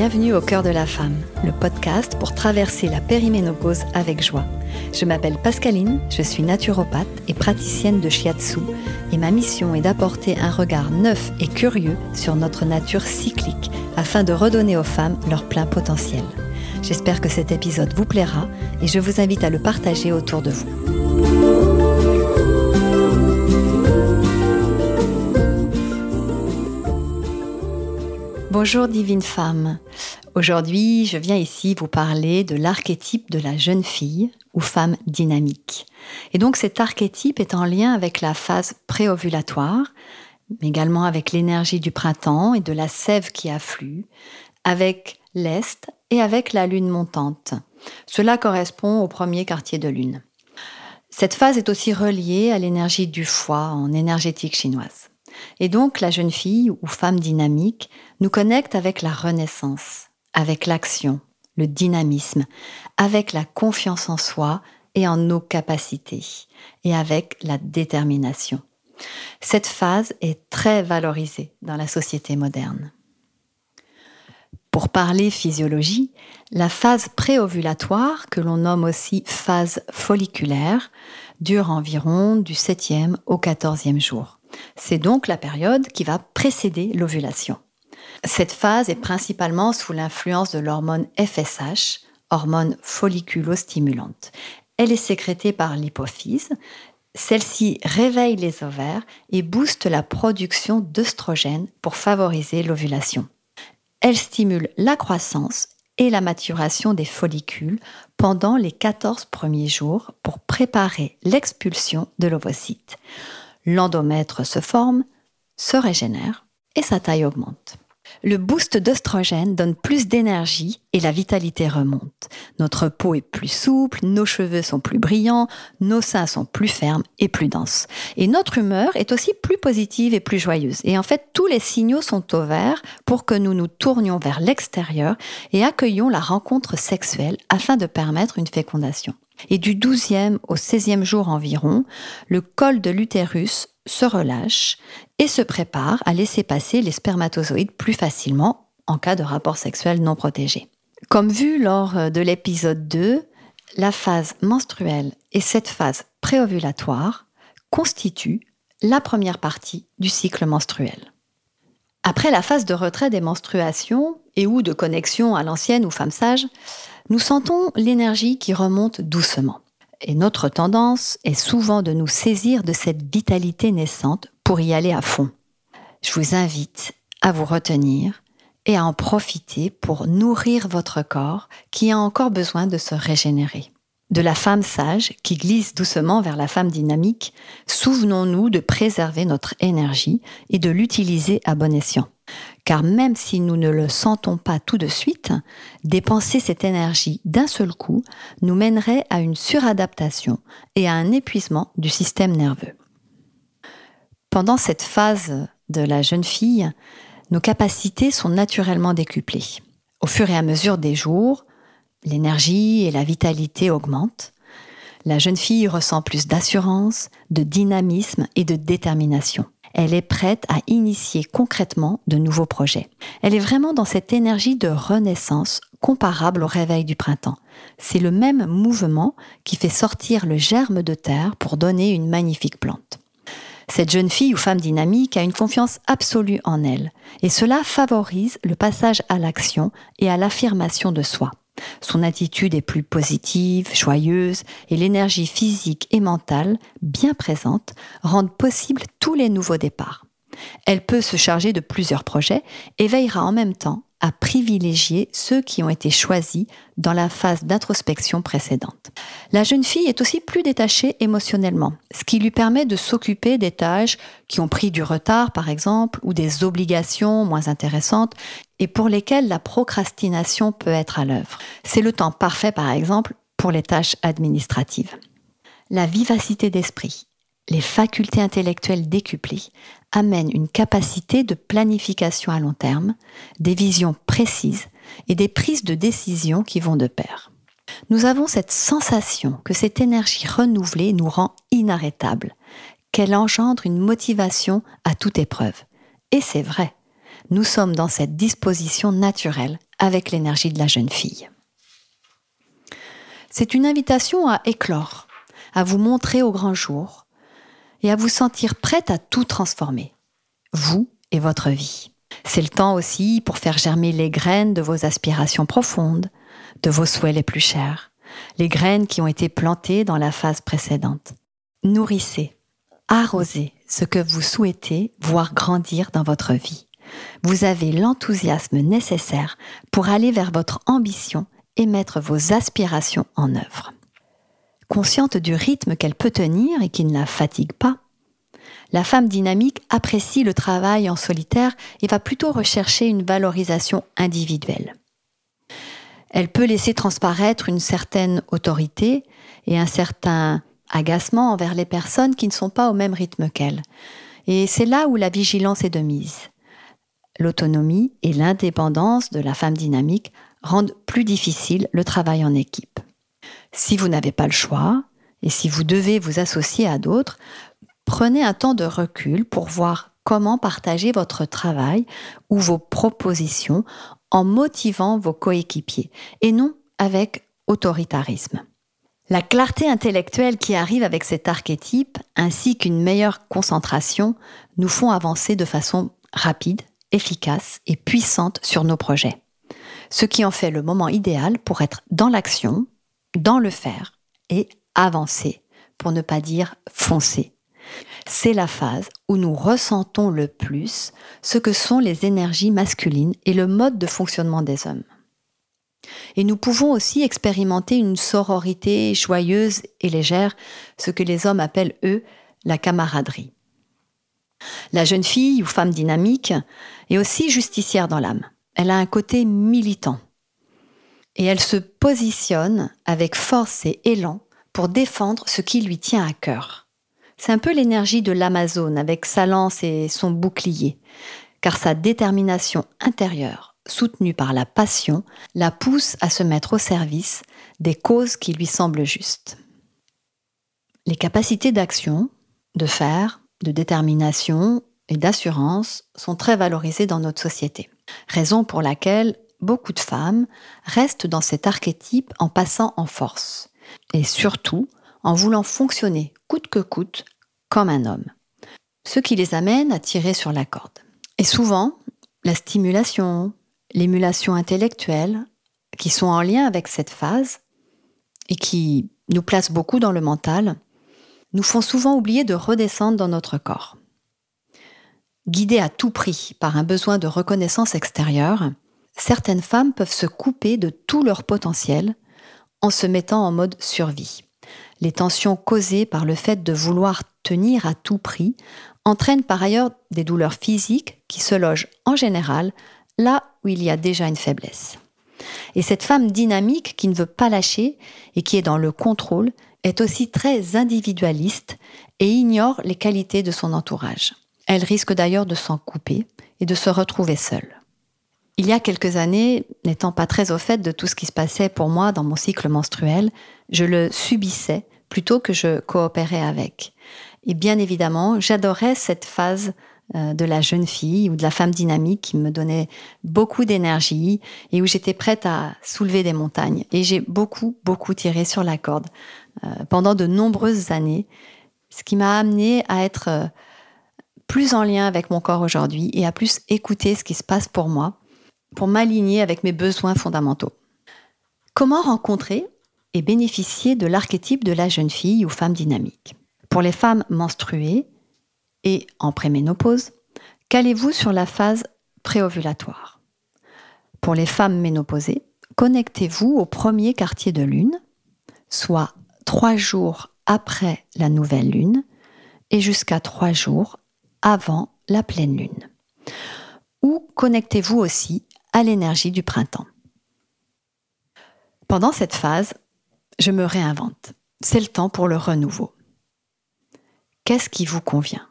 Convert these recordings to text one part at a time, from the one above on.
Bienvenue au cœur de la femme, le podcast pour traverser la périménopause avec joie. Je m'appelle Pascaline, je suis naturopathe et praticienne de shiatsu et ma mission est d'apporter un regard neuf et curieux sur notre nature cyclique afin de redonner aux femmes leur plein potentiel. J'espère que cet épisode vous plaira et je vous invite à le partager autour de vous. Bonjour divine femme. Aujourd'hui, je viens ici vous parler de l'archétype de la jeune fille ou femme dynamique. Et donc cet archétype est en lien avec la phase préovulatoire, mais également avec l'énergie du printemps et de la sève qui afflue, avec l'Est et avec la lune montante. Cela correspond au premier quartier de lune. Cette phase est aussi reliée à l'énergie du foie en énergétique chinoise. Et donc la jeune fille ou femme dynamique nous connecte avec la renaissance, avec l'action, le dynamisme, avec la confiance en soi et en nos capacités, et avec la détermination. Cette phase est très valorisée dans la société moderne. Pour parler physiologie, la phase préovulatoire, que l'on nomme aussi phase folliculaire, dure environ du 7e au 14e jour. C'est donc la période qui va précéder l'ovulation. Cette phase est principalement sous l'influence de l'hormone FSH, hormone folliculostimulante. Elle est sécrétée par l'hypophyse. Celle-ci réveille les ovaires et booste la production d'œstrogènes pour favoriser l'ovulation. Elle stimule la croissance et la maturation des follicules pendant les 14 premiers jours pour préparer l'expulsion de l'ovocyte l'endomètre se forme, se régénère et sa taille augmente. Le boost d'œstrogène donne plus d'énergie et la vitalité remonte. Notre peau est plus souple, nos cheveux sont plus brillants, nos seins sont plus fermes et plus denses. Et notre humeur est aussi plus positive et plus joyeuse. Et en fait, tous les signaux sont au vert pour que nous nous tournions vers l'extérieur et accueillions la rencontre sexuelle afin de permettre une fécondation. Et du 12e au 16e jour environ, le col de l'utérus se relâche et se prépare à laisser passer les spermatozoïdes plus facilement en cas de rapport sexuel non protégé. Comme vu lors de l'épisode 2, la phase menstruelle et cette phase préovulatoire constituent la première partie du cycle menstruel. Après la phase de retrait des menstruations et ou de connexion à l'ancienne ou femme sage, nous sentons l'énergie qui remonte doucement. Et notre tendance est souvent de nous saisir de cette vitalité naissante pour y aller à fond. Je vous invite à vous retenir et à en profiter pour nourrir votre corps qui a encore besoin de se régénérer. De la femme sage qui glisse doucement vers la femme dynamique, souvenons-nous de préserver notre énergie et de l'utiliser à bon escient. Car même si nous ne le sentons pas tout de suite, dépenser cette énergie d'un seul coup nous mènerait à une suradaptation et à un épuisement du système nerveux. Pendant cette phase de la jeune fille, nos capacités sont naturellement décuplées. Au fur et à mesure des jours, l'énergie et la vitalité augmentent. La jeune fille ressent plus d'assurance, de dynamisme et de détermination elle est prête à initier concrètement de nouveaux projets. Elle est vraiment dans cette énergie de renaissance comparable au réveil du printemps. C'est le même mouvement qui fait sortir le germe de terre pour donner une magnifique plante. Cette jeune fille ou femme dynamique a une confiance absolue en elle, et cela favorise le passage à l'action et à l'affirmation de soi. Son attitude est plus positive, joyeuse, et l'énergie physique et mentale, bien présente, rendent possible tous les nouveaux départs. Elle peut se charger de plusieurs projets et veillera en même temps à privilégier ceux qui ont été choisis dans la phase d'introspection précédente. La jeune fille est aussi plus détachée émotionnellement, ce qui lui permet de s'occuper des tâches qui ont pris du retard, par exemple, ou des obligations moins intéressantes, et pour lesquelles la procrastination peut être à l'œuvre. C'est le temps parfait, par exemple, pour les tâches administratives. La vivacité d'esprit, les facultés intellectuelles décuplées amènent une capacité de planification à long terme, des visions précises et des prises de décision qui vont de pair. Nous avons cette sensation que cette énergie renouvelée nous rend inarrêtables, qu'elle engendre une motivation à toute épreuve. Et c'est vrai. nous sommes dans cette disposition naturelle avec l'énergie de la jeune fille. C'est une invitation à éclore, à vous montrer au grand jour et à vous sentir prête à tout transformer, vous et votre vie. C'est le temps aussi pour faire germer les graines de vos aspirations profondes, de vos souhaits les plus chers, les graines qui ont été plantées dans la phase précédente. Nourrissez, arrosez ce que vous souhaitez voir grandir dans votre vie. Vous avez l'enthousiasme nécessaire pour aller vers votre ambition et mettre vos aspirations en œuvre. Consciente du rythme qu'elle peut tenir et qui ne la fatigue pas, la femme dynamique apprécie le travail en solitaire et va plutôt rechercher une valorisation individuelle. Elle peut laisser transparaître une certaine autorité et un certain agacement envers les personnes qui ne sont pas au même rythme qu'elle. Et c'est là où la vigilance est de mise. L'autonomie et l'indépendance de la femme dynamique rendent plus difficile le travail en équipe. Si vous n'avez pas le choix, et si vous devez vous associer à d'autres, prenez un temps de recul pour voir comment partager votre travail ou vos propositions en motivant vos coéquipiers et non avec autoritarisme. La clarté intellectuelle qui arrive avec cet archétype ainsi qu'une meilleure concentration nous font avancer de façon rapide, efficace et puissante sur nos projets. Ce qui en fait le moment idéal pour être dans l'action, dans le faire et avancer, pour ne pas dire foncer c'est la phase où nous ressentons le plus ce que sont les énergies masculines et le mode de fonctionnement des hommes. Et nous pouvons aussi expérimenter une sororité joyeuse et légère, ce que les hommes appellent, eux, la camaraderie. La jeune fille ou femme dynamique est aussi justicière dans l'âme. Elle a un côté militant. Et elle se positionne avec force et élan pour défendre ce qui lui tient à cœur. C'est un peu l'énergie de l'Amazone avec sa lance et son bouclier, car sa détermination intérieure, soutenue par la passion, la pousse à se mettre au service des causes qui lui semblent justes. Les capacités d'action, de faire, de détermination et d'assurance sont très valorisées dans notre société, raison pour laquelle beaucoup de femmes restent dans cet archétype en passant en force, et surtout en voulant fonctionner coûte que coûte comme un homme, ce qui les amène à tirer sur la corde. Et souvent, la stimulation, l'émulation intellectuelle, qui sont en lien avec cette phase et qui nous placent beaucoup dans le mental, nous font souvent oublier de redescendre dans notre corps. Guidées à tout prix par un besoin de reconnaissance extérieure, certaines femmes peuvent se couper de tout leur potentiel en se mettant en mode survie. Les tensions causées par le fait de vouloir tenir à tout prix entraînent par ailleurs des douleurs physiques qui se logent en général là où il y a déjà une faiblesse. Et cette femme dynamique qui ne veut pas lâcher et qui est dans le contrôle est aussi très individualiste et ignore les qualités de son entourage. Elle risque d'ailleurs de s'en couper et de se retrouver seule. Il y a quelques années, n'étant pas très au fait de tout ce qui se passait pour moi dans mon cycle menstruel, je le subissais plutôt que je coopérais avec. Et bien évidemment, j'adorais cette phase euh, de la jeune fille ou de la femme dynamique qui me donnait beaucoup d'énergie et où j'étais prête à soulever des montagnes. Et j'ai beaucoup, beaucoup tiré sur la corde euh, pendant de nombreuses années, ce qui m'a amené à être euh, plus en lien avec mon corps aujourd'hui et à plus écouter ce qui se passe pour moi, pour m'aligner avec mes besoins fondamentaux. Comment rencontrer et bénéficier de l'archétype de la jeune fille ou femme dynamique? Pour les femmes menstruées et en préménopause, calez-vous sur la phase préovulatoire? Pour les femmes ménopausées, connectez-vous au premier quartier de lune, soit trois jours après la nouvelle lune et jusqu'à trois jours avant la pleine lune. Ou connectez-vous aussi à l'énergie du printemps. Pendant cette phase, je me réinvente. C'est le temps pour le renouveau. Qu'est-ce qui vous convient?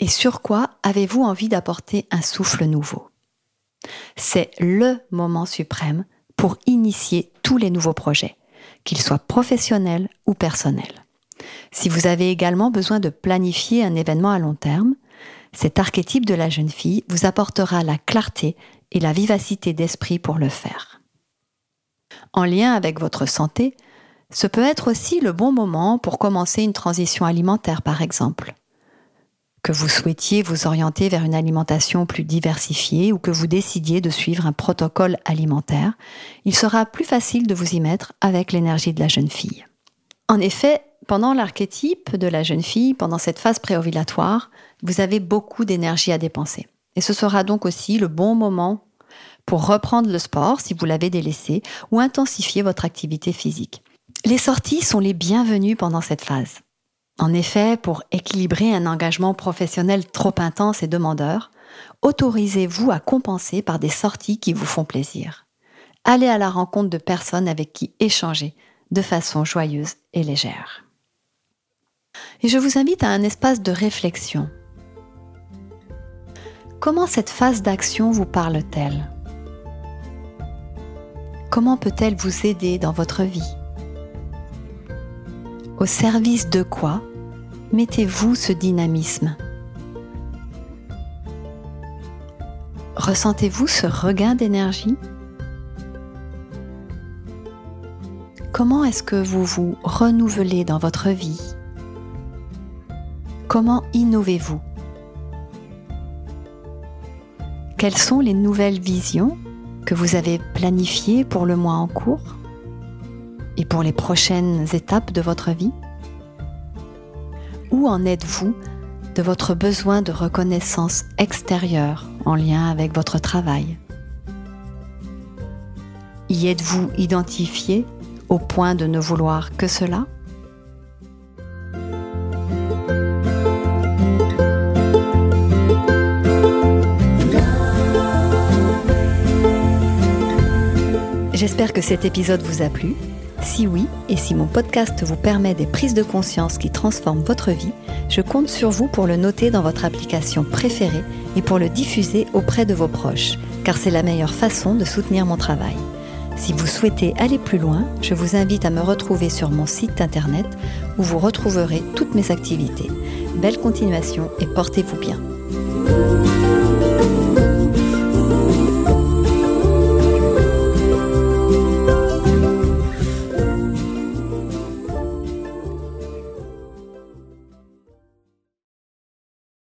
Et sur quoi avez-vous envie d'apporter un souffle nouveau? C'est le moment suprême pour initier tous les nouveaux projets, qu'ils soient professionnels ou personnels. Si vous avez également besoin de planifier un événement à long terme, Cet archétype de la jeune fille vous apportera la clarté et la vivacité d'esprit pour le faire. En lien avec votre santé, ce peut être aussi le bon moment pour commencer une transition alimentaire, par exemple. Que vous souhaitiez vous orienter vers une alimentation plus diversifiée ou que vous décidiez de suivre un protocole alimentaire, il sera plus facile de vous y mettre avec l'énergie de la jeune fille. En effet, pendant l'archétype de la jeune fille, pendant cette phase préovulatoire, vous avez beaucoup d'énergie à dépenser. Et ce sera donc aussi le bon moment pour reprendre le sport si vous l'avez délaissé ou intensifier votre activité physique. Les sorties sont les bienvenues pendant cette phase. En effet, pour équilibrer un engagement professionnel trop intense et demandeur, autorisez-vous à compenser par des sorties qui vous font plaisir. Allez à la rencontre de personnes avec qui échanger de façon joyeuse et légère. Et je vous invite à un espace de réflexion. Comment cette phase d'action vous parle-t-elle? Comment peut-elle vous aider dans votre vie? Au service de quoi mettez-vous ce dynamisme? Ressentez-vous ce regain d'énergie? Comment est-ce que vous vous renouvelez dans votre vie? Comment innovez-vous? Quelles sont les nouvelles visions que vous avez planifiées pour le mois en cours et pour les prochaines étapes de votre vie? Où en êtes-vous de votre besoin de reconnaissance extérieure en lien avec votre travail? Y êtes-vous identifié au point de ne vouloir que cela? J'espère que cet épisode vous a plu. Si oui, et si mon podcast vous permet des prises de conscience qui transforment votre vie, je compte sur vous pour le noter dans votre application préférée et pour le diffuser auprès de vos proches, car c'est la meilleure façon de soutenir mon travail. Si vous souhaitez aller plus loin, je vous invite à me retrouver sur mon site internet où vous retrouverez toutes mes activités. Belle continuation et portez-vous bien.